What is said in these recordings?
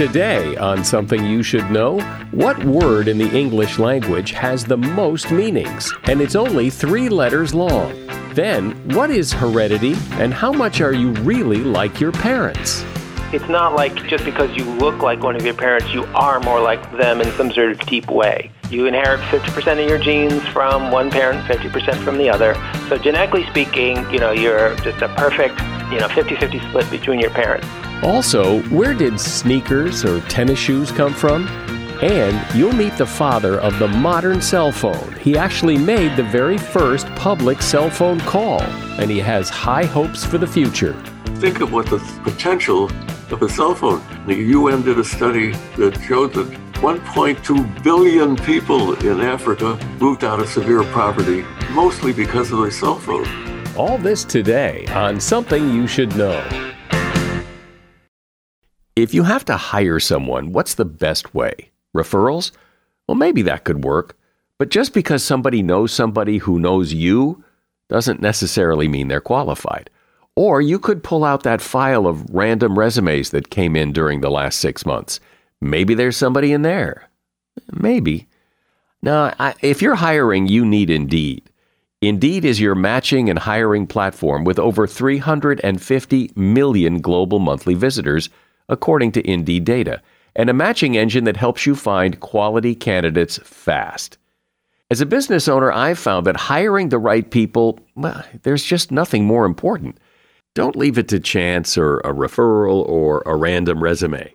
Today, on Something You Should Know, what word in the English language has the most meanings? And it's only three letters long. Then, what is heredity, and how much are you really like your parents? It's not like just because you look like one of your parents, you are more like them in some sort of deep way. You inherit 50% of your genes from one parent, 50% from the other. So genetically speaking, you know, you're just a perfect, you know, 50-50 split between your parents. Also, where did sneakers or tennis shoes come from? And you'll meet the father of the modern cell phone. He actually made the very first public cell phone call, and he has high hopes for the future. Think of what the potential of a cell phone. The UN did a study that showed that 1.2 billion people in Africa moved out of severe poverty, mostly because of their cell phone. All this today on Something You Should Know. If you have to hire someone, what's the best way? Referrals? Well, maybe that could work. But just because somebody knows somebody who knows you doesn't necessarily mean they're qualified. Or you could pull out that file of random resumes that came in during the last six months. Maybe there's somebody in there. Maybe. Now, I, if you're hiring, you need Indeed. Indeed is your matching and hiring platform with over 350 million global monthly visitors, according to Indeed data, and a matching engine that helps you find quality candidates fast. As a business owner, I've found that hiring the right people, well, there's just nothing more important. Don't leave it to chance or a referral or a random resume.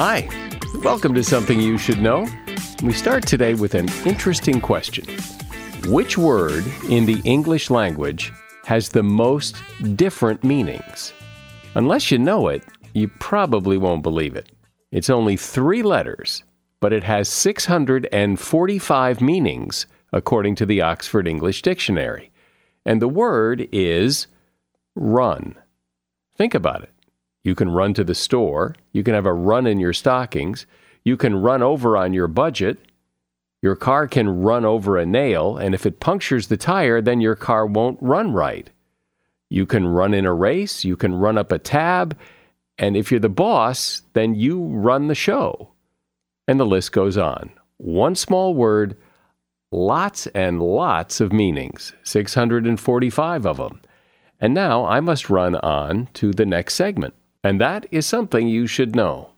Hi, welcome to Something You Should Know. We start today with an interesting question Which word in the English language has the most different meanings? Unless you know it, you probably won't believe it. It's only three letters, but it has 645 meanings, according to the Oxford English Dictionary. And the word is run. Think about it. You can run to the store. You can have a run in your stockings. You can run over on your budget. Your car can run over a nail, and if it punctures the tire, then your car won't run right. You can run in a race. You can run up a tab. And if you're the boss, then you run the show. And the list goes on. One small word, lots and lots of meanings, 645 of them. And now I must run on to the next segment. And that is something you should know.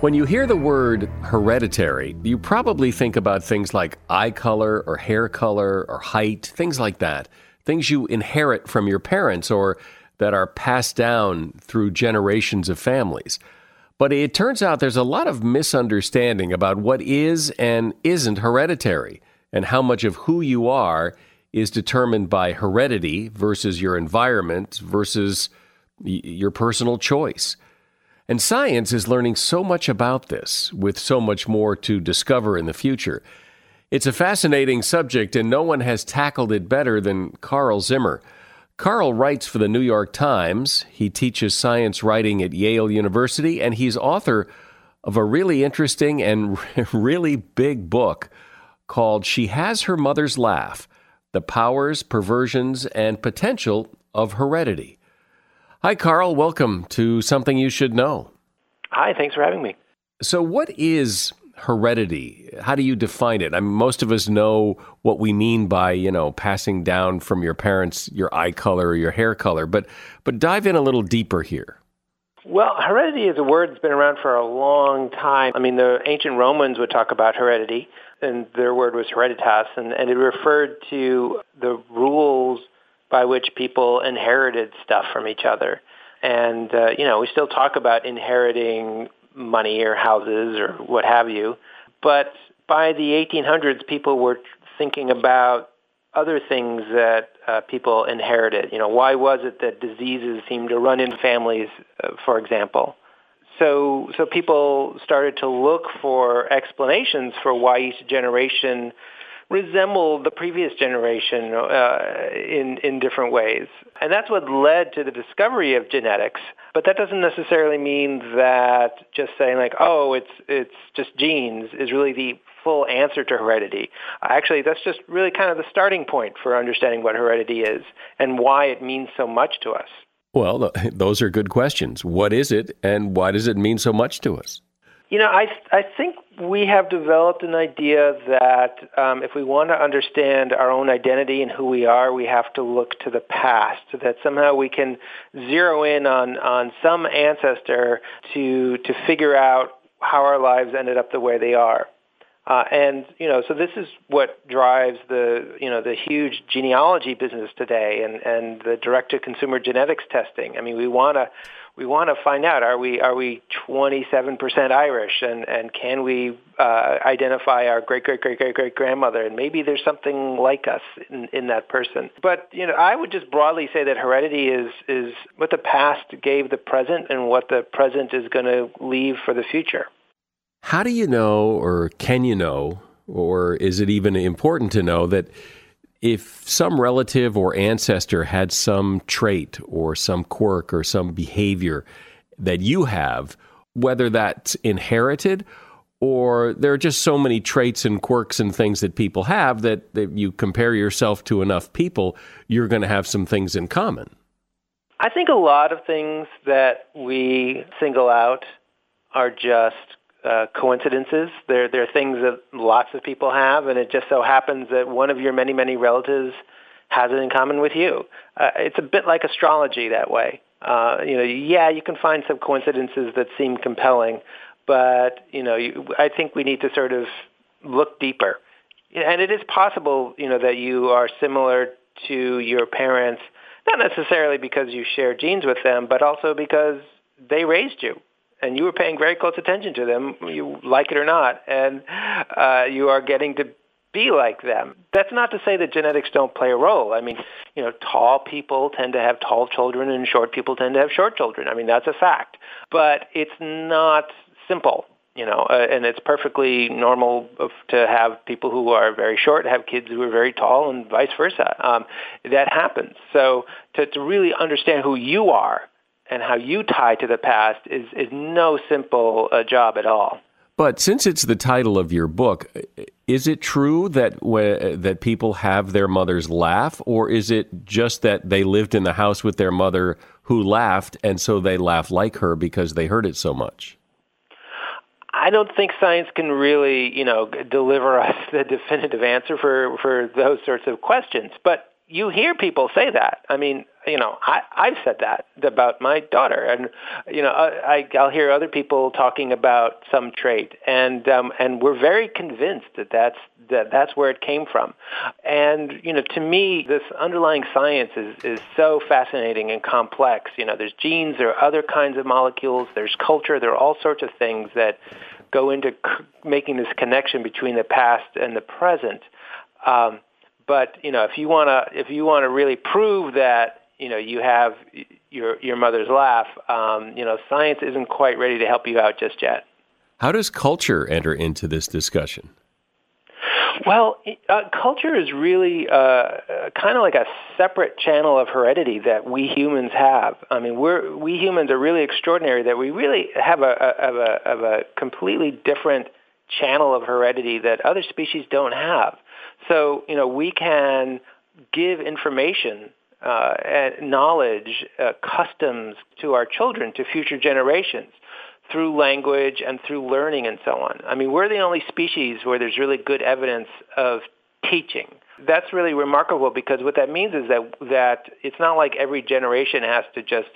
When you hear the word hereditary, you probably think about things like eye color or hair color or height, things like that. Things you inherit from your parents or that are passed down through generations of families. But it turns out there's a lot of misunderstanding about what is and isn't hereditary and how much of who you are is determined by heredity versus your environment versus your personal choice. And science is learning so much about this, with so much more to discover in the future. It's a fascinating subject, and no one has tackled it better than Carl Zimmer. Carl writes for the New York Times. He teaches science writing at Yale University, and he's author of a really interesting and really big book called She Has Her Mother's Laugh The Powers, Perversions, and Potential of Heredity. Hi, Carl. Welcome to Something You Should Know. Hi, thanks for having me. So, what is heredity? How do you define it? I mean, most of us know what we mean by, you know, passing down from your parents your eye color or your hair color, but but dive in a little deeper here. Well, heredity is a word that's been around for a long time. I mean, the ancient Romans would talk about heredity, and their word was hereditas, and, and it referred to the rules by which people inherited stuff from each other. And, uh, you know, we still talk about inheriting money or houses or what have you. But by the 1800s, people were thinking about other things that uh, people inherited. You know, why was it that diseases seemed to run in families, uh, for example? So, so people started to look for explanations for why each generation resemble the previous generation uh, in in different ways, and that's what led to the discovery of genetics. But that doesn't necessarily mean that just saying like, oh, it's it's just genes is really the full answer to heredity. Actually, that's just really kind of the starting point for understanding what heredity is and why it means so much to us. Well, those are good questions. What is it, and why does it mean so much to us? You know, I I think we have developed an idea that um, if we want to understand our own identity and who we are, we have to look to the past. That somehow we can zero in on on some ancestor to to figure out how our lives ended up the way they are. Uh, and you know, so this is what drives the you know the huge genealogy business today, and and the direct to consumer genetics testing. I mean, we want to we want to find out are we are we 27% Irish and and can we uh, identify our great great great great great grandmother and maybe there's something like us in, in that person. But you know I would just broadly say that heredity is is what the past gave the present and what the present is going to leave for the future. How do you know or can you know or is it even important to know that if some relative or ancestor had some trait or some quirk or some behavior that you have, whether that's inherited or there are just so many traits and quirks and things that people have that, that you compare yourself to enough people, you're going to have some things in common. I think a lot of things that we single out are just uh, coincidences. They're, they're things that lots of people have, and it just so happens that one of your many, many relatives has it in common with you. Uh, it's a bit like astrology that way. Uh, you know, yeah, you can find some coincidences that seem compelling, but you know, you, I think we need to sort of look deeper. And it is possible, you know, that you are similar to your parents, not necessarily because you share genes with them, but also because they raised you and you were paying very close attention to them, you like it or not, and uh, you are getting to be like them. That's not to say that genetics don't play a role. I mean, you know, tall people tend to have tall children and short people tend to have short children. I mean, that's a fact. But it's not simple, you know, uh, and it's perfectly normal to have people who are very short have kids who are very tall and vice versa. Um, that happens. So to, to really understand who you are and how you tie to the past is, is no simple uh, job at all. But since it's the title of your book, is it true that that people have their mothers laugh, or is it just that they lived in the house with their mother who laughed, and so they laugh like her because they heard it so much? I don't think science can really, you know, deliver us the definitive answer for for those sorts of questions. But you hear people say that. I mean, you know, I, I've said that about my daughter, and you know, I, I'll hear other people talking about some trait, and um, and we're very convinced that that's that that's where it came from. And you know, to me, this underlying science is is so fascinating and complex. You know, there's genes, there are other kinds of molecules, there's culture, there are all sorts of things that go into c- making this connection between the past and the present. Um, but you know, if you want to if you want to really prove that you know you have your your mother's laugh, um, you know, science isn't quite ready to help you out just yet. How does culture enter into this discussion? Well, uh, culture is really uh, kind of like a separate channel of heredity that we humans have. I mean, we're we humans are really extraordinary that we really have a, a, of a of a completely different channel of heredity that other species don't have. So, you know, we can give information uh, knowledge, uh, customs to our children, to future generations through language and through learning and so on. I mean, we're the only species where there's really good evidence of teaching. That's really remarkable because what that means is that that it's not like every generation has to just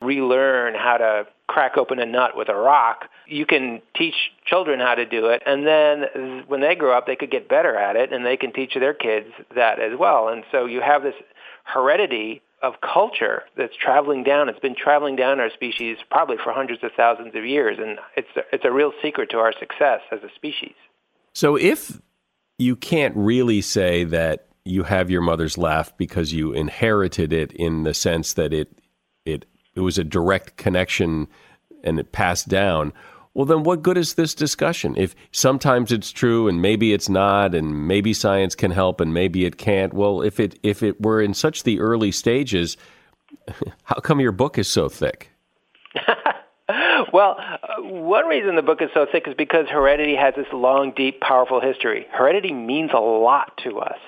relearn how to crack open a nut with a rock. You can teach children how to do it, and then when they grow up, they could get better at it, and they can teach their kids that as well. And so you have this heredity of culture that's traveling down. It's been traveling down our species probably for hundreds of thousands of years, and it's a, it's a real secret to our success as a species. So if you can't really say that you have your mother's laugh because you inherited it in the sense that it it it was a direct connection and it passed down well then what good is this discussion if sometimes it's true and maybe it's not and maybe science can help and maybe it can't well if it if it were in such the early stages how come your book is so thick well, uh, one reason the book is so thick is because heredity has this long, deep, powerful history. Heredity means a lot to us.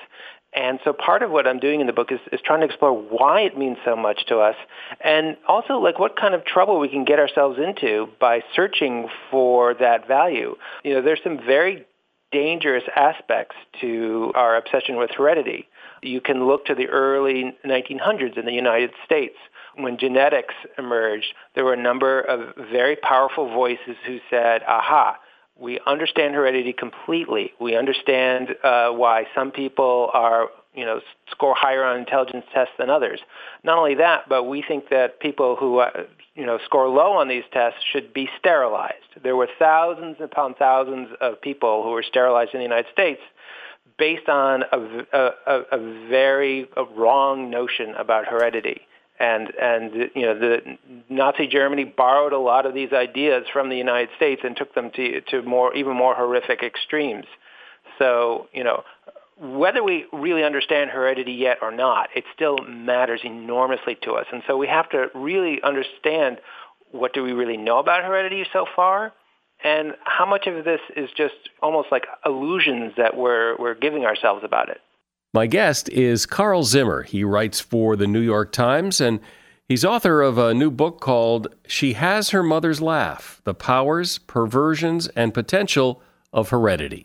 And so part of what I'm doing in the book is, is trying to explore why it means so much to us and also like what kind of trouble we can get ourselves into by searching for that value. You know, there's some very dangerous aspects to our obsession with heredity. You can look to the early 1900s in the United States. When genetics emerged, there were a number of very powerful voices who said, aha, we understand heredity completely. We understand uh, why some people are, you know, score higher on intelligence tests than others. Not only that, but we think that people who, uh, you know, score low on these tests should be sterilized. There were thousands upon thousands of people who were sterilized in the United States based on a, a, a very wrong notion about heredity and and you know the Nazi Germany borrowed a lot of these ideas from the United States and took them to to more even more horrific extremes. So you know whether we really understand heredity yet or not, it still matters enormously to us, and so we have to really understand what do we really know about heredity so far, and how much of this is just almost like illusions that we're we're giving ourselves about it. My guest is Carl Zimmer. He writes for the New York Times and he's author of a new book called She Has Her Mother's Laugh The Powers, Perversions, and Potential of Heredity.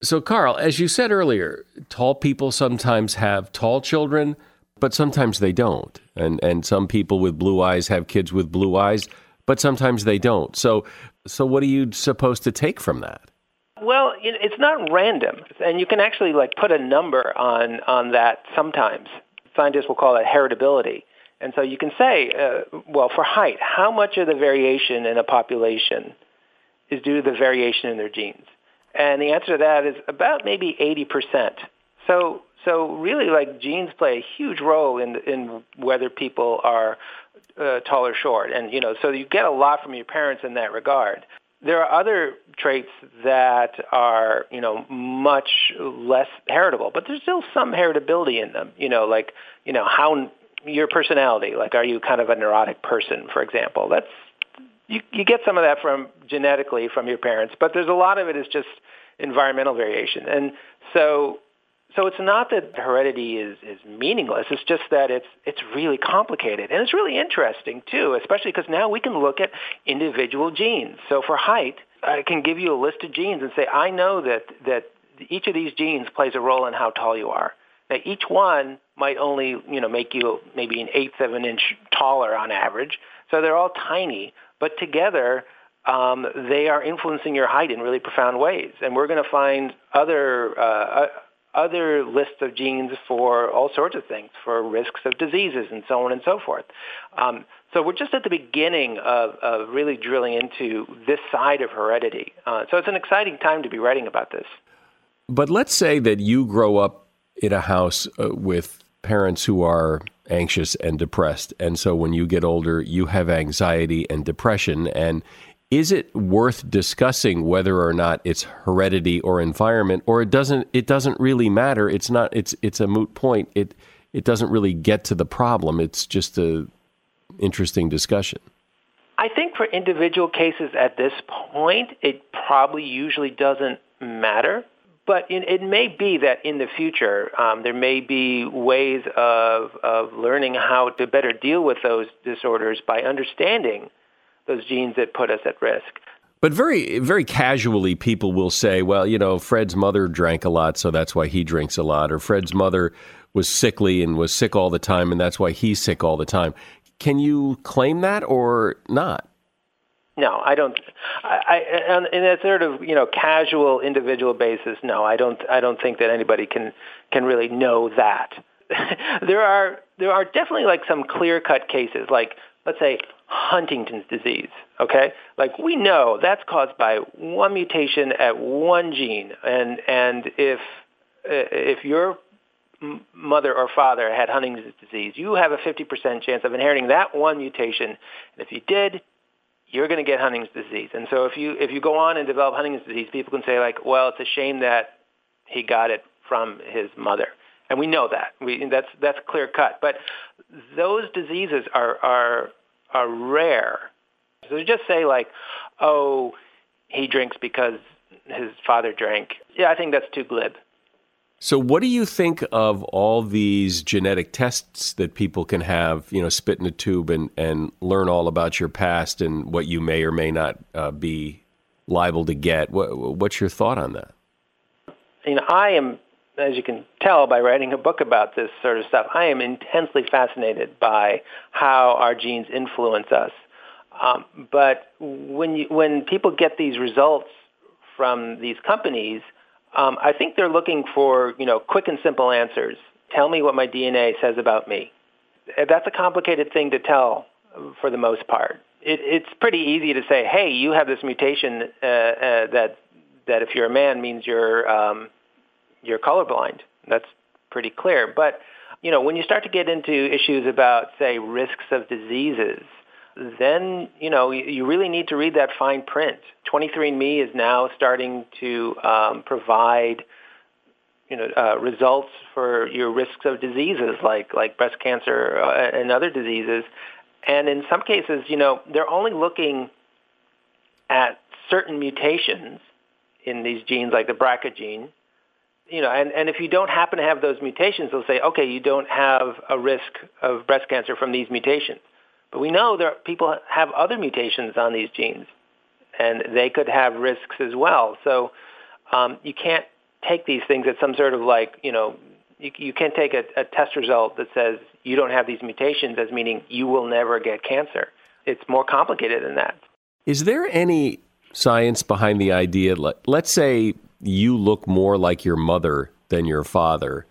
So, Carl, as you said earlier, tall people sometimes have tall children, but sometimes they don't. And and some people with blue eyes have kids with blue eyes, but sometimes they don't. So, so what are you supposed to take from that? Well, it's not random, and you can actually like put a number on on that. Sometimes scientists will call it heritability. And so you can say, uh, well, for height, how much of the variation in a population is due to the variation in their genes? And the answer to that is about maybe 80%. So, so really, like genes play a huge role in in whether people are uh, tall or short, and you know, so you get a lot from your parents in that regard. There are other traits that are, you know, much less heritable, but there's still some heritability in them. You know, like, you know, how your personality, like, are you kind of a neurotic person, for example? That's you, you get some of that from genetically from your parents, but there's a lot of it is just environmental variation. And so so it's not that heredity is, is meaningless. It's just that it's it's really complicated and it's really interesting too, especially because now we can look at individual genes. So for height, I can give you a list of genes and say I know that that each of these genes plays a role in how tall you are. Now each one might only you know make you maybe an eighth of an inch taller on average. So they're all tiny, but together um, they are influencing your height in really profound ways. And we're going to find other uh, other lists of genes for all sorts of things, for risks of diseases and so on and so forth. Um, so we're just at the beginning of, of, really drilling into this side of heredity. Uh, so it's an exciting time to be writing about this. But let's say that you grow up in a house uh, with parents who are anxious and depressed. And so when you get older, you have anxiety and depression. And is it worth discussing whether or not it's heredity or environment? Or it doesn't it doesn't really matter. It's not it's it's a moot point. It it doesn't really get to the problem. It's just a interesting discussion. I think for individual cases at this point it probably usually doesn't matter but in, it may be that in the future um, there may be ways of, of learning how to better deal with those disorders by understanding those genes that put us at risk. But very, very casually, people will say, well, you know, Fred's mother drank a lot, so that's why he drinks a lot. Or Fred's mother was sickly and was sick all the time, and that's why he's sick all the time. Can you claim that or not? No, I don't. I, I on, in a sort of you know casual individual basis, no, I don't. I don't think that anybody can can really know that. there are there are definitely like some clear cut cases, like let's say Huntington's disease, okay? Like we know that's caused by one mutation at one gene, and and if if your mother or father had Huntington's disease, you have a 50% chance of inheriting that one mutation. And if you did, you're going to get Huntington's disease. And so if you if you go on and develop Huntington's disease, people can say like, well, it's a shame that he got it from his mother. And we know that. We that's that's clear cut. But those diseases are are are rare. So just say like, oh, he drinks because his father drank. Yeah, I think that's too glib. So, what do you think of all these genetic tests that people can have, you know, spit in a tube and, and learn all about your past and what you may or may not uh, be liable to get? What, what's your thought on that? You know, I am as you can tell by writing a book about this sort of stuff, I am intensely fascinated by how our genes influence us. Um, but when you, when people get these results from these companies, um, I think they're looking for you know quick and simple answers. Tell me what my DNA says about me. That's a complicated thing to tell for the most part. It, it's pretty easy to say, hey, you have this mutation uh, uh, that that if you're a man means you're um, you're colorblind. That's pretty clear. But you know, when you start to get into issues about, say, risks of diseases, then you know you really need to read that fine print. 23andMe is now starting to um, provide you know uh, results for your risks of diseases like like breast cancer uh, and other diseases, and in some cases, you know, they're only looking at certain mutations in these genes, like the BRCA gene, you know, and, and if you don't happen to have those mutations, they'll say, okay, you don't have a risk of breast cancer from these mutations. But we know that people have other mutations on these genes, and they could have risks as well. So um, you can't take these things as some sort of like, you know, you, you can't take a, a test result that says you don't have these mutations as meaning you will never get cancer. It's more complicated than that. Is there any science behind the idea? Let, let's say you look more like your mother than your father,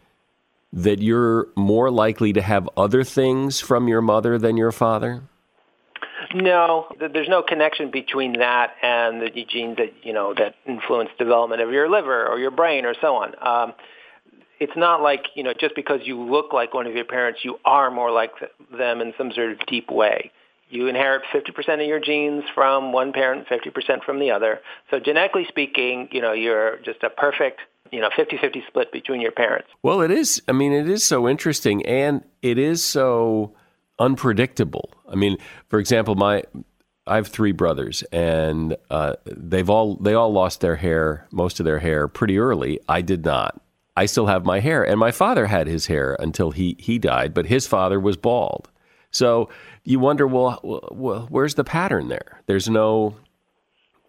that you're more likely to have other things from your mother than your father? No, there's no connection between that and the genes that you know that influence development of your liver or your brain or so on. Um, it's not like you know just because you look like one of your parents, you are more like them in some sort of deep way you inherit 50% of your genes from one parent, 50% from the other. So genetically speaking, you know, you're just a perfect, you know, 50-50 split between your parents. Well, it is. I mean, it is so interesting and it is so unpredictable. I mean, for example, my I have three brothers, and uh, they've all they all lost their hair, most of their hair, pretty early. I did not. I still have my hair, and my father had his hair until he he died, but his father was bald. So you wonder, well, well, where's the pattern there? There's no.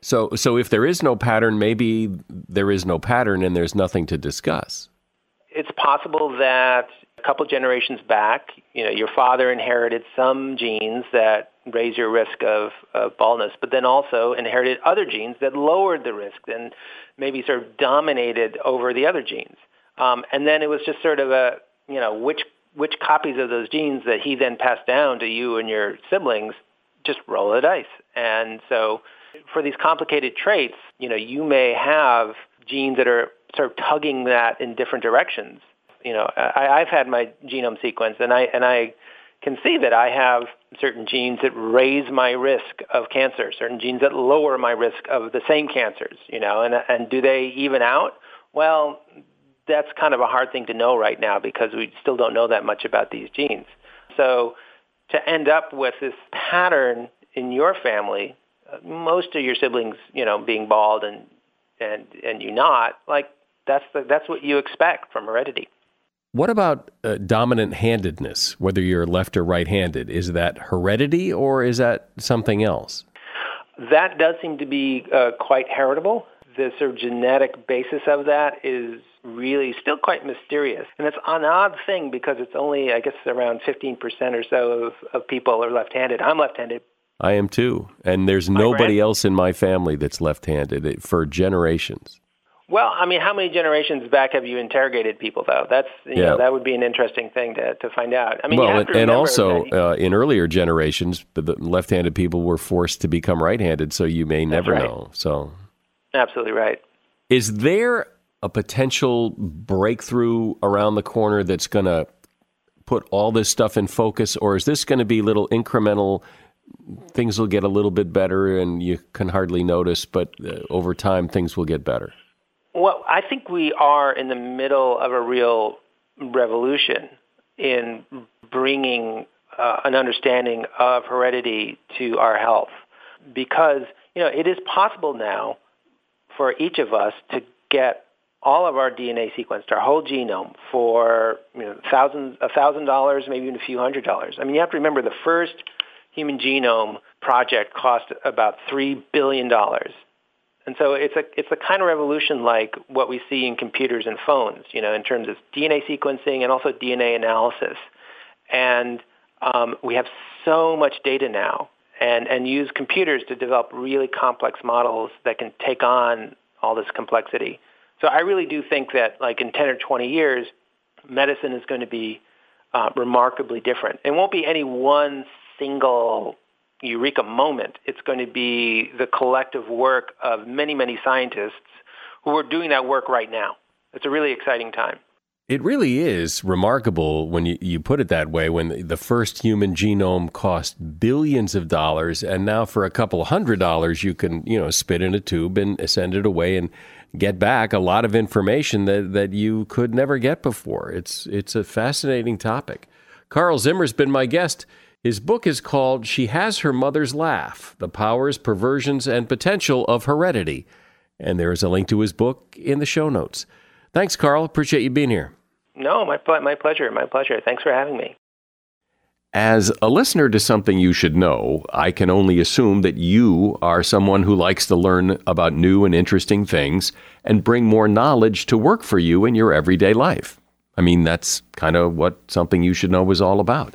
So so if there is no pattern, maybe there is no pattern, and there's nothing to discuss. It's possible that a couple generations back, you know, your father inherited some genes that raise your risk of, of baldness, but then also inherited other genes that lowered the risk and maybe sort of dominated over the other genes. Um, and then it was just sort of a, you know, which which copies of those genes that he then passed down to you and your siblings, just roll the dice. And so for these complicated traits, you know, you may have genes that are sort of tugging that in different directions. You know, I, I've had my genome sequence, and I and I can see that I have certain genes that raise my risk of cancer, certain genes that lower my risk of the same cancers. You know, and and do they even out? Well, that's kind of a hard thing to know right now because we still don't know that much about these genes. So to end up with this pattern in your family, most of your siblings, you know, being bald and and and you not, like that's the, that's what you expect from heredity. What about uh, dominant handedness, whether you're left or right handed? Is that heredity or is that something else? That does seem to be uh, quite heritable. The sort of genetic basis of that is really still quite mysterious. And it's an odd thing because it's only, I guess, around 15% or so of, of people are left-handed. I'm left-handed. I am too. And there's nobody else in my family that's left-handed for generations. Well, I mean, how many generations back have you interrogated people, though? That's you yeah. know that would be an interesting thing to, to find out. I mean, well, and also uh, in earlier generations, the left-handed people were forced to become right-handed, so you may never right. know. So, absolutely right. Is there a potential breakthrough around the corner that's going to put all this stuff in focus, or is this going to be little incremental? Things will get a little bit better, and you can hardly notice, but uh, over time, things will get better. Well, I think we are in the middle of a real revolution in bringing uh, an understanding of heredity to our health, because you know it is possible now for each of us to get all of our DNA sequenced, our whole genome, for you know, thousands, a thousand dollars, maybe even a few hundred dollars. I mean, you have to remember the first human genome project cost about three billion dollars, and so it's a it's a kind of revolution like what we see in computers and phones, you know, in terms of DNA sequencing and also DNA analysis. And um, we have so much data now, and and use computers to develop really complex models that can take on all this complexity. So I really do think that like in 10 or 20 years, medicine is going to be uh, remarkably different. It won't be any one single eureka moment. It's going to be the collective work of many, many scientists who are doing that work right now. It's a really exciting time. It really is remarkable when you, you put it that way. When the first human genome cost billions of dollars, and now for a couple hundred dollars, you can you know spit in a tube and send it away and get back a lot of information that, that you could never get before. It's it's a fascinating topic. Carl Zimmer's been my guest. His book is called She Has Her Mother's Laugh The Powers, Perversions, and Potential of Heredity. And there is a link to his book in the show notes. Thanks, Carl. Appreciate you being here. No, my, my pleasure. My pleasure. Thanks for having me. As a listener to something you should know, I can only assume that you are someone who likes to learn about new and interesting things and bring more knowledge to work for you in your everyday life. I mean, that's kind of what something you should know is all about.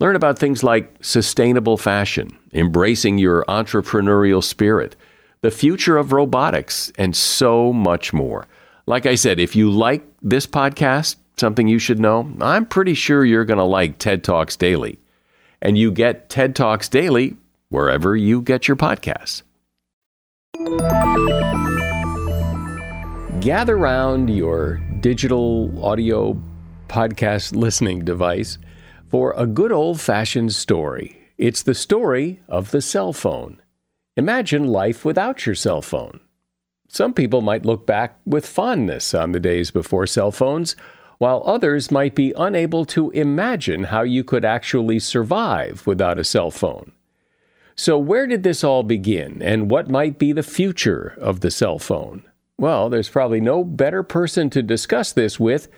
Learn about things like sustainable fashion, embracing your entrepreneurial spirit, the future of robotics, and so much more. Like I said, if you like this podcast, something you should know? I'm pretty sure you're going to like TED Talks Daily. And you get TED Talks Daily wherever you get your podcasts. Gather round your digital audio podcast listening device for a good old fashioned story. It's the story of the cell phone. Imagine life without your cell phone. Some people might look back with fondness on the days before cell phones, while others might be unable to imagine how you could actually survive without a cell phone. So, where did this all begin, and what might be the future of the cell phone? Well, there's probably no better person to discuss this with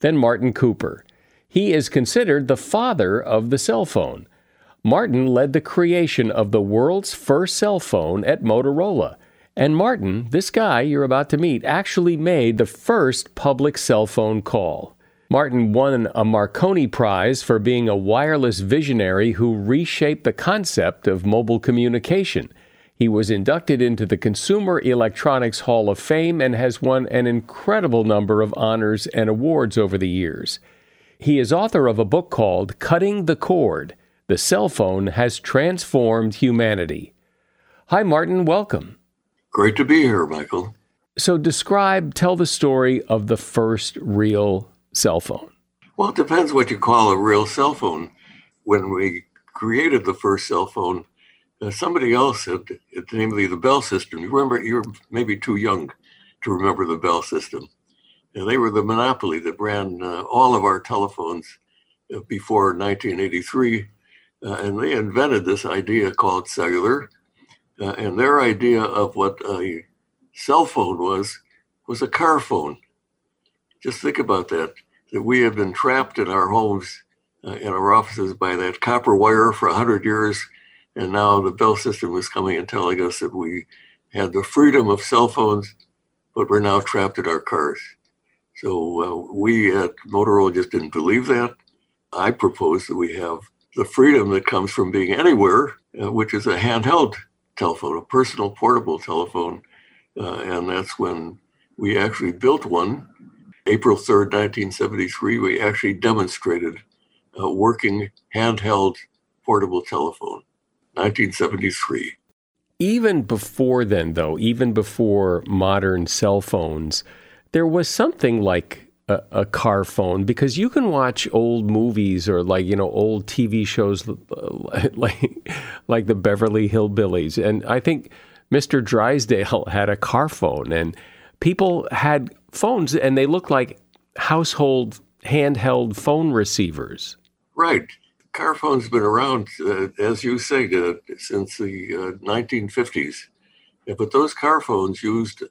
than Martin Cooper. He is considered the father of the cell phone. Martin led the creation of the world's first cell phone at Motorola. And Martin, this guy you're about to meet, actually made the first public cell phone call. Martin won a Marconi Prize for being a wireless visionary who reshaped the concept of mobile communication. He was inducted into the Consumer Electronics Hall of Fame and has won an incredible number of honors and awards over the years. He is author of a book called Cutting the Cord The Cell Phone Has Transformed Humanity. Hi, Martin. Welcome. Great to be here, Michael. So, describe, tell the story of the first real cell phone? Well, it depends what you call a real cell phone. When we created the first cell phone, uh, somebody else had, namely the Bell system. You remember, you're maybe too young to remember the Bell system. They were the monopoly that ran uh, all of our telephones uh, before 1983. Uh, and they invented this idea called cellular. Uh, and their idea of what a cell phone was was a car phone. Just think about that that we have been trapped in our homes, uh, in our offices by that copper wire for 100 years. And now the Bell system is coming and telling us that we had the freedom of cell phones, but we're now trapped in our cars. So uh, we at Motorola just didn't believe that. I propose that we have the freedom that comes from being anywhere, uh, which is a handheld telephone, a personal portable telephone. Uh, and that's when we actually built one April 3rd, 1973, we actually demonstrated a working handheld portable telephone. 1973. Even before then, though, even before modern cell phones, there was something like a, a, car phone because you can watch old movies or like you know old TV shows like like the Beverly Hillbillies, and I think Mr. Drysdale had a car phone, and people had phones and they looked like household handheld phone receivers. Right. Car phones have been around, uh, as you say, uh, since the uh, 1950s. Yeah, but those car phones used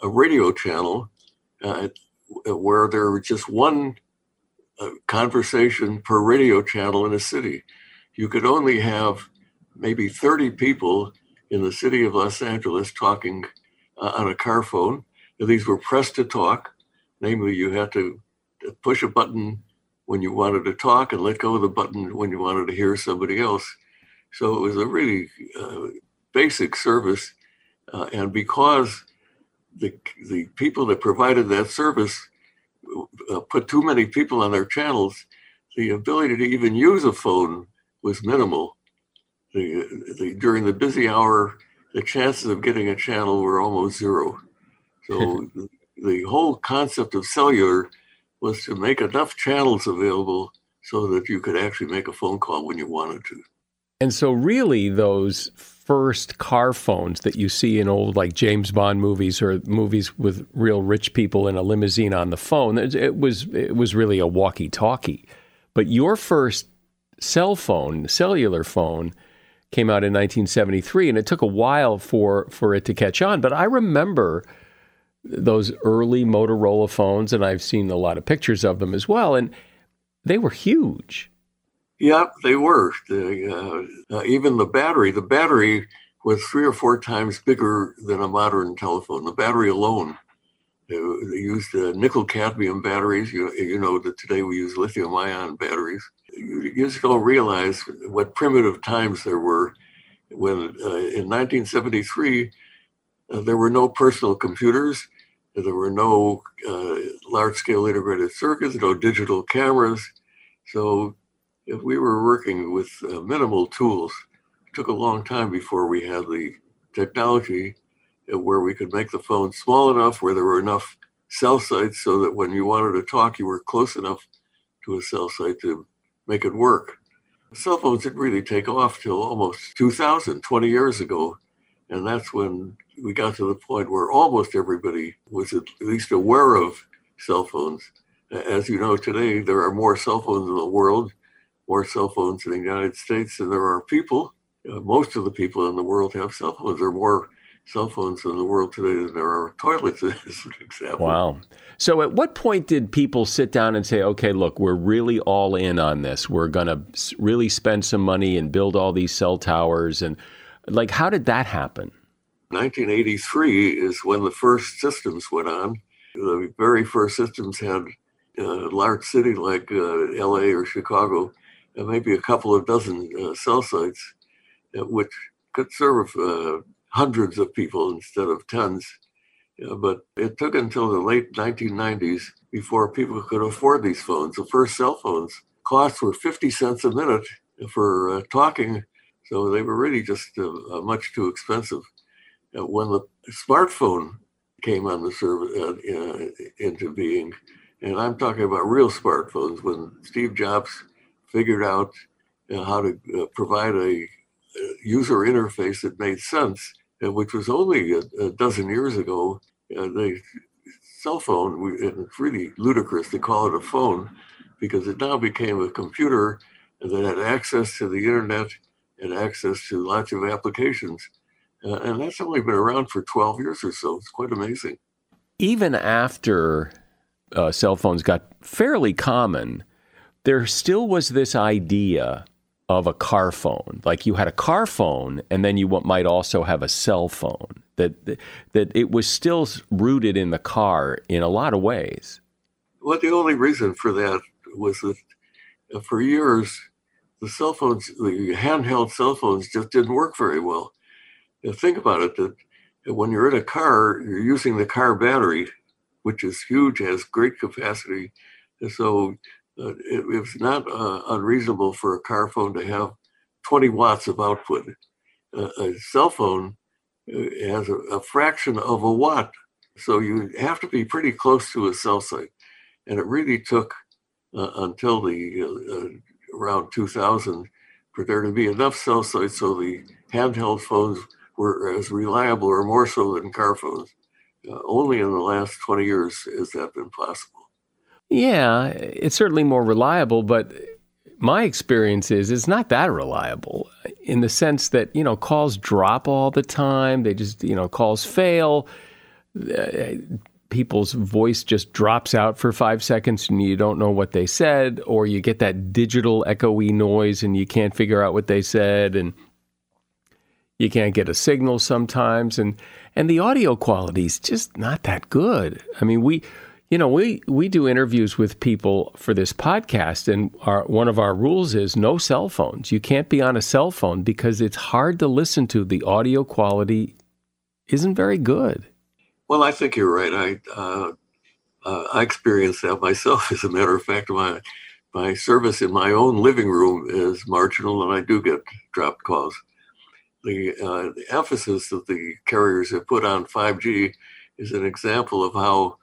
a radio channel uh, where there was just one uh, conversation per radio channel in a city. You could only have maybe 30 people in the city of Los Angeles talking uh, on a car phone And these were pressed to talk. Namely, you had to push a button when you wanted to talk and let go of the button when you wanted to hear somebody else. So it was a really uh, basic service. Uh, and because the, the people that provided that service uh, put too many people on their channels, the ability to even use a phone was minimal. The, the, during the busy hour, the chances of getting a channel were almost zero. So the whole concept of cellular was to make enough channels available so that you could actually make a phone call when you wanted to. And so, really, those first car phones that you see in old, like James Bond movies or movies with real rich people in a limousine on the phone, it was it was really a walkie-talkie. But your first cell phone, cellular phone, came out in 1973, and it took a while for for it to catch on. But I remember those early Motorola phones, and I've seen a lot of pictures of them as well, and they were huge. Yeah, they were. The, uh, uh, even the battery, the battery was three or four times bigger than a modern telephone. The battery alone, they, they used uh, nickel cadmium batteries. You, you know that today we use lithium ion batteries. You, you, just don't realize what primitive times there were when uh, in 1973 uh, there were no personal computers. There were no uh, large scale integrated circuits, no digital cameras. So if we were working with uh, minimal tools, it took a long time before we had the technology uh, where we could make the phone small enough where there were enough cell sites so that when you wanted to talk, you were close enough to a cell site to make it work. Cell phones didn't really take off till almost 2000, 20 years ago. And that's when we got to the point where almost everybody was at least aware of cell phones. As you know, today there are more cell phones in the world, more cell phones in the United States than there are people. Uh, most of the people in the world have cell phones. There are more cell phones in the world today than there are toilets, as an example. Wow. So, at what point did people sit down and say, okay, look, we're really all in on this. We're going to really spend some money and build all these cell towers? And, like, how did that happen? 1983 is when the first systems went on. The very first systems had a large city like uh, LA or Chicago, maybe a couple of dozen uh, cell sites, uh, which could serve uh, hundreds of people instead of tens. but it took until the late 1990s before people could afford these phones. The first cell phones costs were 50 cents a minute for uh, talking, so they were really just uh, much too expensive. when the smartphone came on the service into being, and I'm talking about real smartphones, when Steve Jobs figured out uh, how to uh, provide a, a, user interface that made sense, uh, which was only a, a dozen years ago. Uh, the cell phone, we, it's really ludicrous to call it a phone because it now became a computer that had access to the internet and access to lots of applications. Uh, and that's only been around for 12 years or so. It's quite amazing. Even after uh, cell phones got fairly common, there still was this idea of a car phone. Like you had a car phone, and then you might also have a cell phone. That that it was still rooted in the car in a lot of ways. Well, the only reason for that was that uh, for years the cell phones, the handheld cell phones, just didn't work very well. Now, think about it. That when you're in a car, you're using the car battery, which is huge, has great capacity. And so it, it's not uh, unreasonable for a car phone to have 20 watts of output. Uh, a cell phone uh, has a, a, fraction of a watt. So you have to be pretty close to a cell site. And it really took uh, until the uh, around 2000 for there to be enough cell sites so the handheld phones were as reliable or more so than car phones. only in the last 20 years has that been possible. Yeah, it's certainly more reliable, but my experience is it's not that reliable in the sense that, you know, calls drop all the time. They just, you know, calls fail. Uh, people's voice just drops out for five seconds and you don't know what they said, or you get that digital echoey noise and you can't figure out what they said, and you can't get a signal sometimes. And, and the audio quality is just not that good. I mean, we, you know, we, we do interviews with people for this podcast, and our, one of our rules is no cell phones. You can't be on a cell phone because it's hard to listen to. The audio quality isn't very good. Well, I think you're right. I uh, uh, I experienced that myself. As a matter of fact, my my service in my own living room is marginal, and I do get dropped calls. The, uh, the emphasis that the carriers have put on 5G is an example of how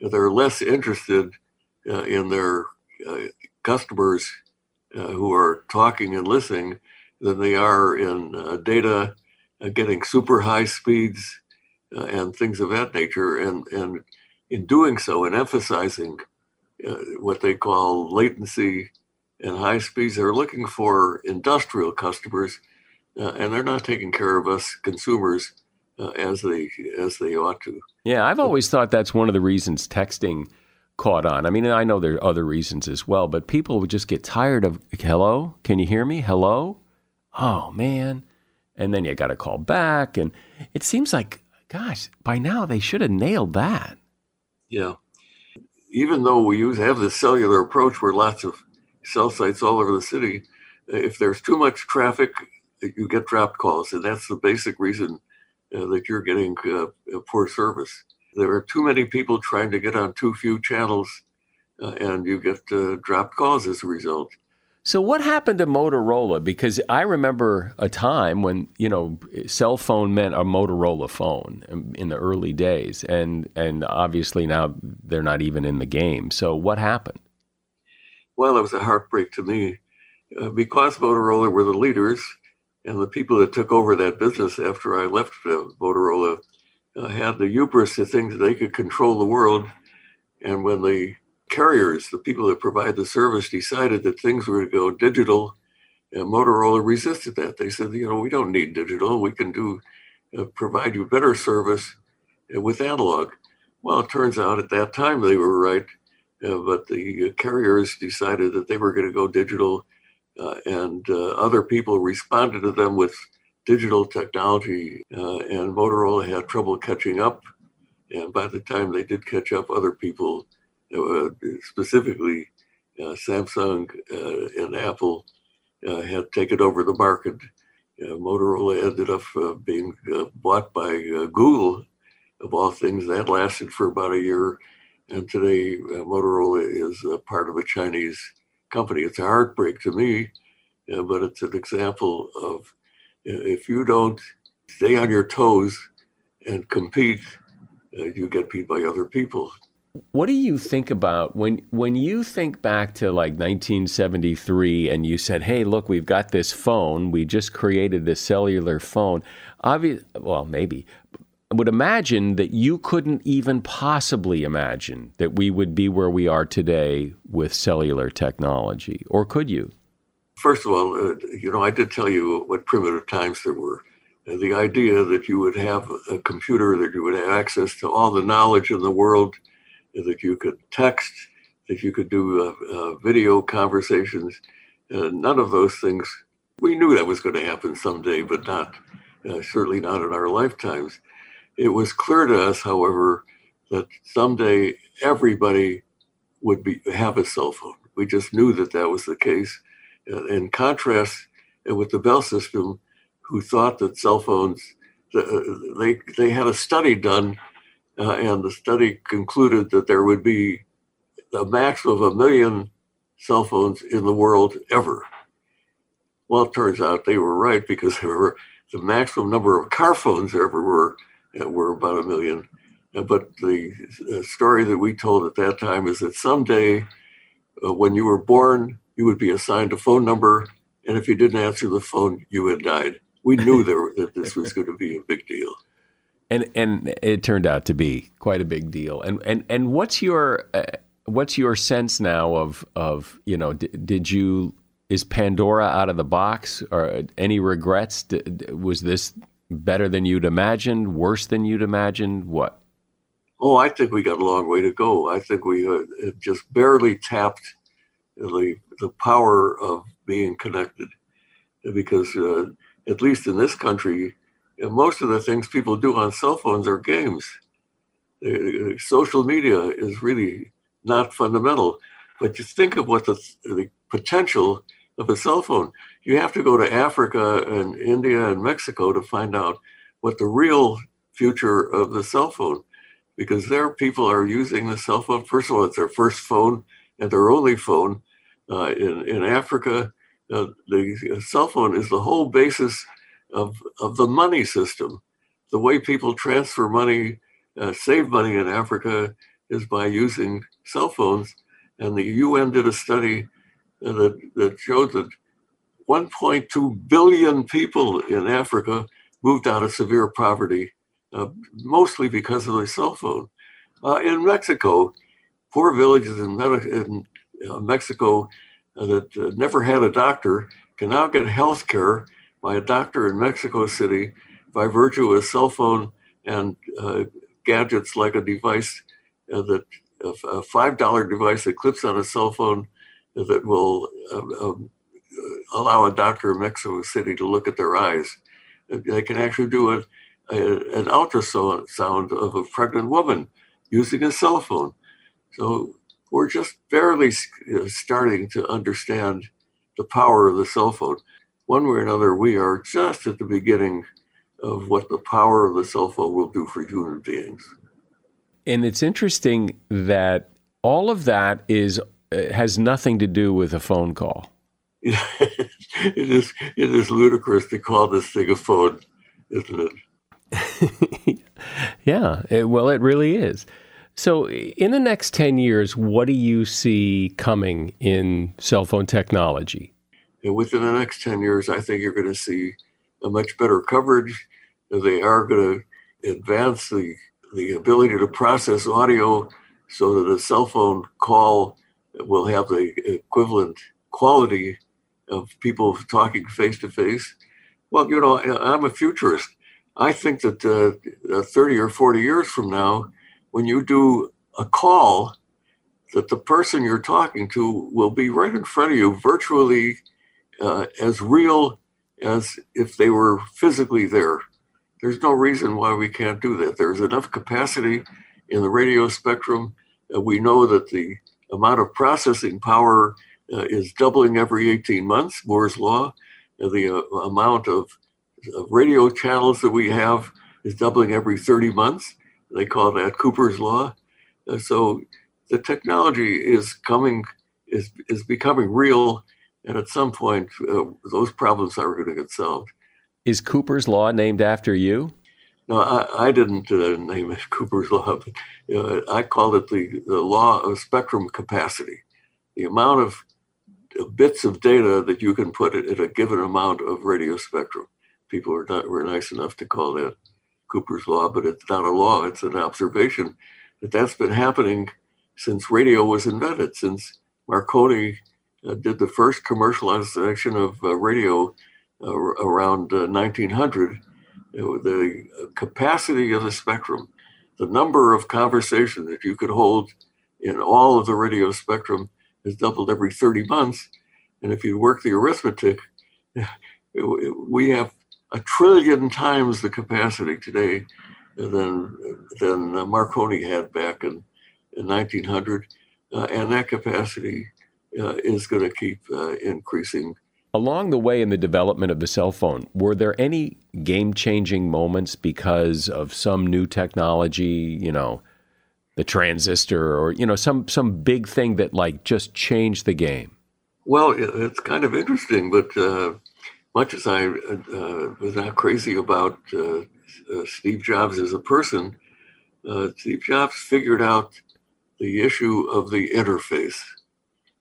they're less interested uh, in their uh, customers uh, who are talking and listening than they are in uh, data, uh, getting super high speeds and things of that nature. And, and in doing so and emphasizing what they call latency and high speeds, they're looking for industrial customers and they're not taking care of us consumers uh, as they as they ought to. Yeah, I've always thought that's one of the reasons texting caught on. I mean, I know there are other reasons as well, but people would just get tired of hello, can you hear me? Hello? Oh man. And then you got to call back and it seems like gosh, by now they should have nailed that. Yeah. Even though we use have this cellular approach where lots of cell sites all over the city, if there's too much traffic, you get dropped calls, and that's the basic reason uh, that you're getting uh, poor service. There are too many people trying to get on too few channels, uh, and you get dropped calls as a result. So what happened to Motorola? Because I remember a time when you know cell phone meant a Motorola phone in the early days, and and obviously now they're not even in the game. So what happened? Well, it was a heartbreak to me uh, because Motorola were the leaders, and the people that took over that business after I left uh, Motorola uh, had the hubris to think that they could control the world. And when the carriers, the people that provide the service, decided that things were to go digital, and Motorola resisted that. They said, you know, we don't need digital. We can do uh, provide you better service uh, with analog. Well, it turns out at that time they were right, uh, but the carriers decided that they were going to go digital, uh, and uh, other people responded to them with digital technology, uh, and Motorola had trouble catching up. And by the time they did catch up, other people uh, specifically uh, Samsung uh, and Apple had taken over the market. Motorola ended up being bought by Google, of all things. That lasted for about a year. And today, Motorola is part of a Chinese company. It's a heartbreak to me, but it's an example of if you don't stay on your toes and compete, uh, you get beat by other people. What do you think about when when you think back to like 1973 and you said, "Hey, look, we've got this phone. We just created this cellular phone." Obvious, well, maybe would imagine that you couldn't even possibly imagine that we would be where we are today with cellular technology, or could you? First of all, uh, you know, I did tell you what primitive times there were. Uh, the idea that you would have a computer, that you would have access to all the knowledge in the world that you could text, that you could do uh, uh, video conversations. Uh, none of those things, we knew that was going to happen someday, but not, uh, certainly not in our lifetimes. It was clear to us, however, that someday everybody would be have a cell phone. We just knew that that was the case. Uh, in contrast uh, with the Bell system, who thought that cell phones, they, they had a study done uh, and the study concluded that there would be a maximum of a million cell phones in the world ever. Well, it turns out they were right because there were the maximum number of car phones ever were uh, were about a million. Uh, but the uh, story that we told at that time is that someday, uh, when you were born, you would be assigned a phone number, and if you didn't answer the phone, you had died. We knew there, that this was going to be a big deal and and it turned out to be quite a big deal. And and and what's your uh, what's your sense now of of you know d- did you is Pandora out of the box or any regrets? D- was this better than you'd imagined? Worse than you'd imagined? What? Oh, I think we got a long way to go. I think we uh, just barely tapped the the power of being connected, because uh, at least in this country, most of the things people do on cell phones are games. Uh, social media is really not fundamental. But you think of what the, the potential of a cell phone. You have to go to Africa and India and Mexico to find out what the real future of the cell phone, because there people are using the cell phone. First of all, it's their first phone and their only phone. Uh, in, in Africa, uh, the cell phone is the whole basis of, of the money system. The way people transfer money, uh, save money in Africa is by using cell phones. And the UN did a study that, showed that 1.2 billion people in Africa moved out of severe poverty, uh, mostly because of the cell phone. Uh, in Mexico, poor villages in, in uh, Mexico uh, that uh, never had a doctor can now get health care by a doctor in Mexico City by virtue of a cell phone and uh, gadgets like a device that a five dollar device that clips on a cell phone that will um, um, allow a doctor in Mexico City to look at their eyes. They can actually do a, a, an ultrasound of a pregnant woman using a cell phone. So we're just barely starting to understand the power of the cell phone one way or another, we are just at the beginning of what the power of the cell phone will do for human beings. And it's interesting that all of that is has nothing to do with a phone call. it is it is ludicrous to call this thing a phone, isn't it? yeah, it, well, it really is. So, in the next 10 years, what do you see coming in cell phone technology? And within the next 10 years, I think you're going to see a much better coverage. They are going to advance the, the ability to process audio so that a cell phone call will have the equivalent quality of people talking face to face. Well, you know, I'm a futurist. I think that uh, 30 or 40 years from now, when you do a call, that the person you're talking to will be right in front of you, virtually uh, as real as if they were physically there. There's no reason why we can't do that. There's enough capacity in the radio spectrum. Uh, we know that the amount of processing power uh, is doubling every 18 months, Moore's Law. The uh, amount of, of radio channels that we have is doubling every 30 months. They call that Cooper's Law. Uh, so the technology is coming, is, is becoming real and at some point, uh, those problems are going to get solved. Is Cooper's Law named after you? No, I, I didn't uh, name it Cooper's Law. But, uh, I called it the, the law of spectrum capacity. The amount of bits of data that you can put at a given amount of radio spectrum. People were not were nice enough to call that Cooper's law, but it's not a law; it's an observation that that's been happening since radio was invented, since Marconi uh, did the first commercialization of uh, radio uh, around 1900. The capacity of the spectrum, the number of conversations that you could hold in all of the radio spectrum has doubled every 30 months. And if you work the arithmetic, we have a trillion times the capacity today than than Marconi had back in, in 1900, uh, and that capacity uh, is going to keep uh, increasing. Along the way in the development of the cell phone, were there any game changing moments because of some new technology, you know, the transistor or, you know, some, some big thing that like just changed the game? Well, it's kind of interesting, but uh, much as I uh, was not crazy about uh, uh, Steve Jobs as a person, Steve Jobs figured out the issue of the interface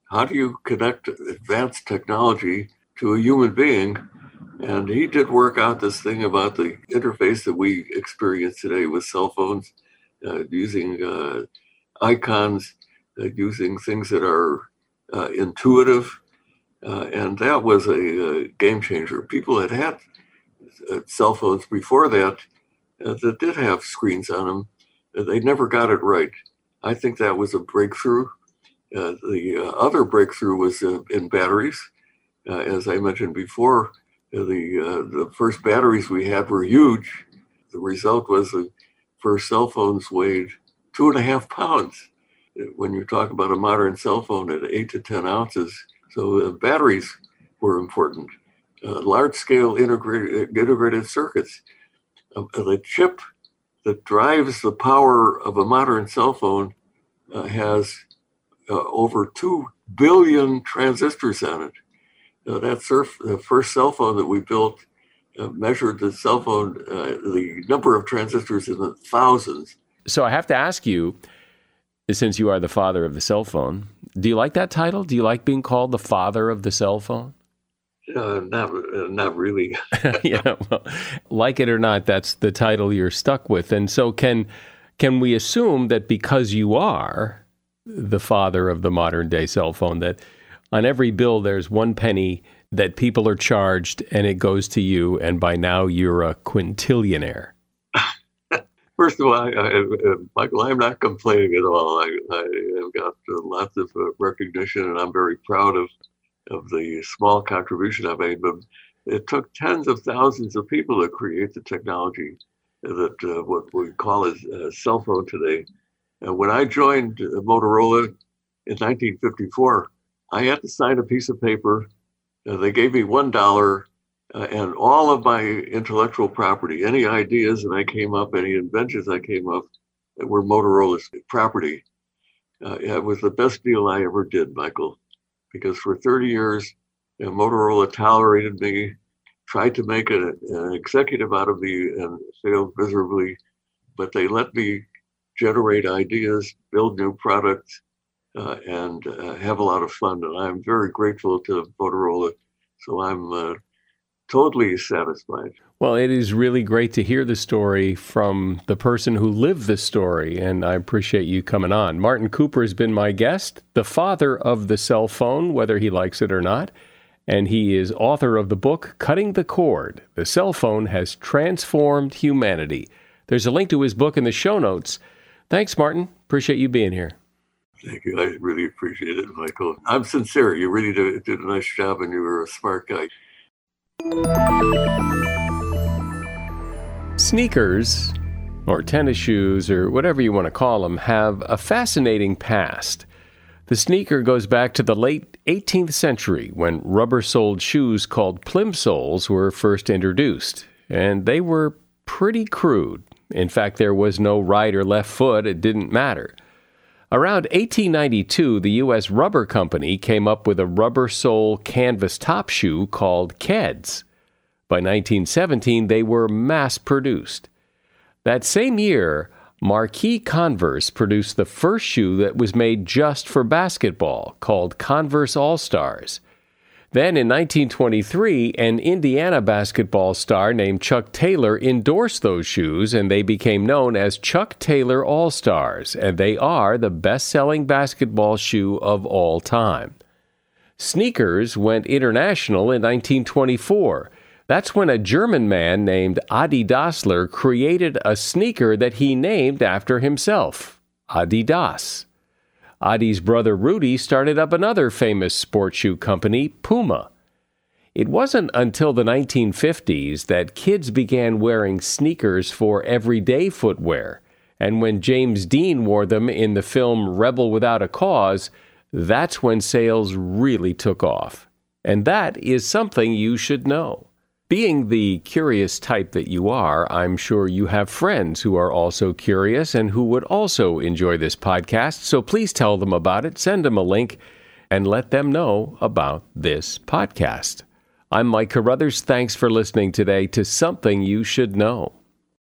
how do you connect advanced technology to a human being? And he did work out this thing about the interface that we experience today with cell phones, uh, using uh, icons, uh, using things that are uh, intuitive. Uh, and that was a, a, game changer. People had had uh, cell phones before that that did have screens on them. They never got it right. I think that was a breakthrough uh, the uh, other breakthrough was uh, in batteries. As I mentioned before, the the first batteries we had were huge. The result was the first cell phones weighed two and a half pounds. When you talk about a modern cell phone at eight to ten ounces, so batteries were important. Uh, large scale integrated, integrated circuits. Uh, the chip that drives the power of a modern cell phone uh, has uh, over 2 billion transistors on it. Uh, that surf, the first cell phone that we built uh, measured the cell phone, uh, the number of transistors in the thousands. So I have to ask you, since you are the father of the cell phone, do you like that title? Do you like being called the father of the cell phone? Uh, not, uh, not really. yeah, well, like it or not, that's the title you're stuck with. And so, can can we assume that because you are, the father of the modern day cell phone that on every bill there's one penny that people are charged and it goes to you and by now you're a quintillionaire first of all I, I, michael i'm not complaining at all. I, I have got lots of uh, recognition and i'm very proud of of the small contribution i made but it took tens of thousands of people to create the technology that uh, what we call a, a cell phone today. And when I joined Motorola in 1954, I had to sign a piece of paper. Uh, they gave me one dollar, uh, and all of my intellectual property, any ideas that I came up, any inventions I came up, that were Motorola's property. Uh, it was the best deal I ever did, Michael, because for 30 years And Motorola tolerated me, tried to make a, an executive out of me, and failed miserably. But they let me generate ideas, build new products, uh, and uh, have a lot of fun. And I'm very grateful to Motorola. So I'm uh, totally satisfied. Well, it is really great to hear the story from the person who lived the story, and I appreciate you coming on. Martin Cooper has been my guest, the father of the cell phone, whether he likes it or not, and he is author of the book Cutting the Cord The Cell Phone Has Transformed Humanity. There's a link to his book in the show notes. Thanks, Martin. Appreciate you being here. Thank you. I really appreciate it, Michael. I'm sincere. You really did, did a nice job, and you were a smart guy. Sneakers, or tennis shoes, or whatever you want to call them, have a fascinating past. The sneaker goes back to the late 18th century when rubber soled shoes called plimsolls were first introduced, and they were pretty crude. In fact, there was no right or left foot, it didn't matter. Around 1892, the U.S. Rubber Company came up with a rubber sole canvas top shoe called Keds. By 1917, they were mass produced. That same year, Marquis Converse produced the first shoe that was made just for basketball, called Converse All Stars. Then in 1923, an Indiana basketball star named Chuck Taylor endorsed those shoes and they became known as Chuck Taylor All Stars, and they are the best selling basketball shoe of all time. Sneakers went international in 1924. That's when a German man named Adi Dassler created a sneaker that he named after himself, Adidas. Adi's brother Rudy started up another famous sports shoe company, Puma. It wasn't until the 1950s that kids began wearing sneakers for everyday footwear, and when James Dean wore them in the film Rebel Without a Cause, that's when sales really took off. And that is something you should know. Being the curious type that you are, I'm sure you have friends who are also curious and who would also enjoy this podcast. So please tell them about it, send them a link, and let them know about this podcast. I'm Mike Carruthers. Thanks for listening today to Something You Should Know.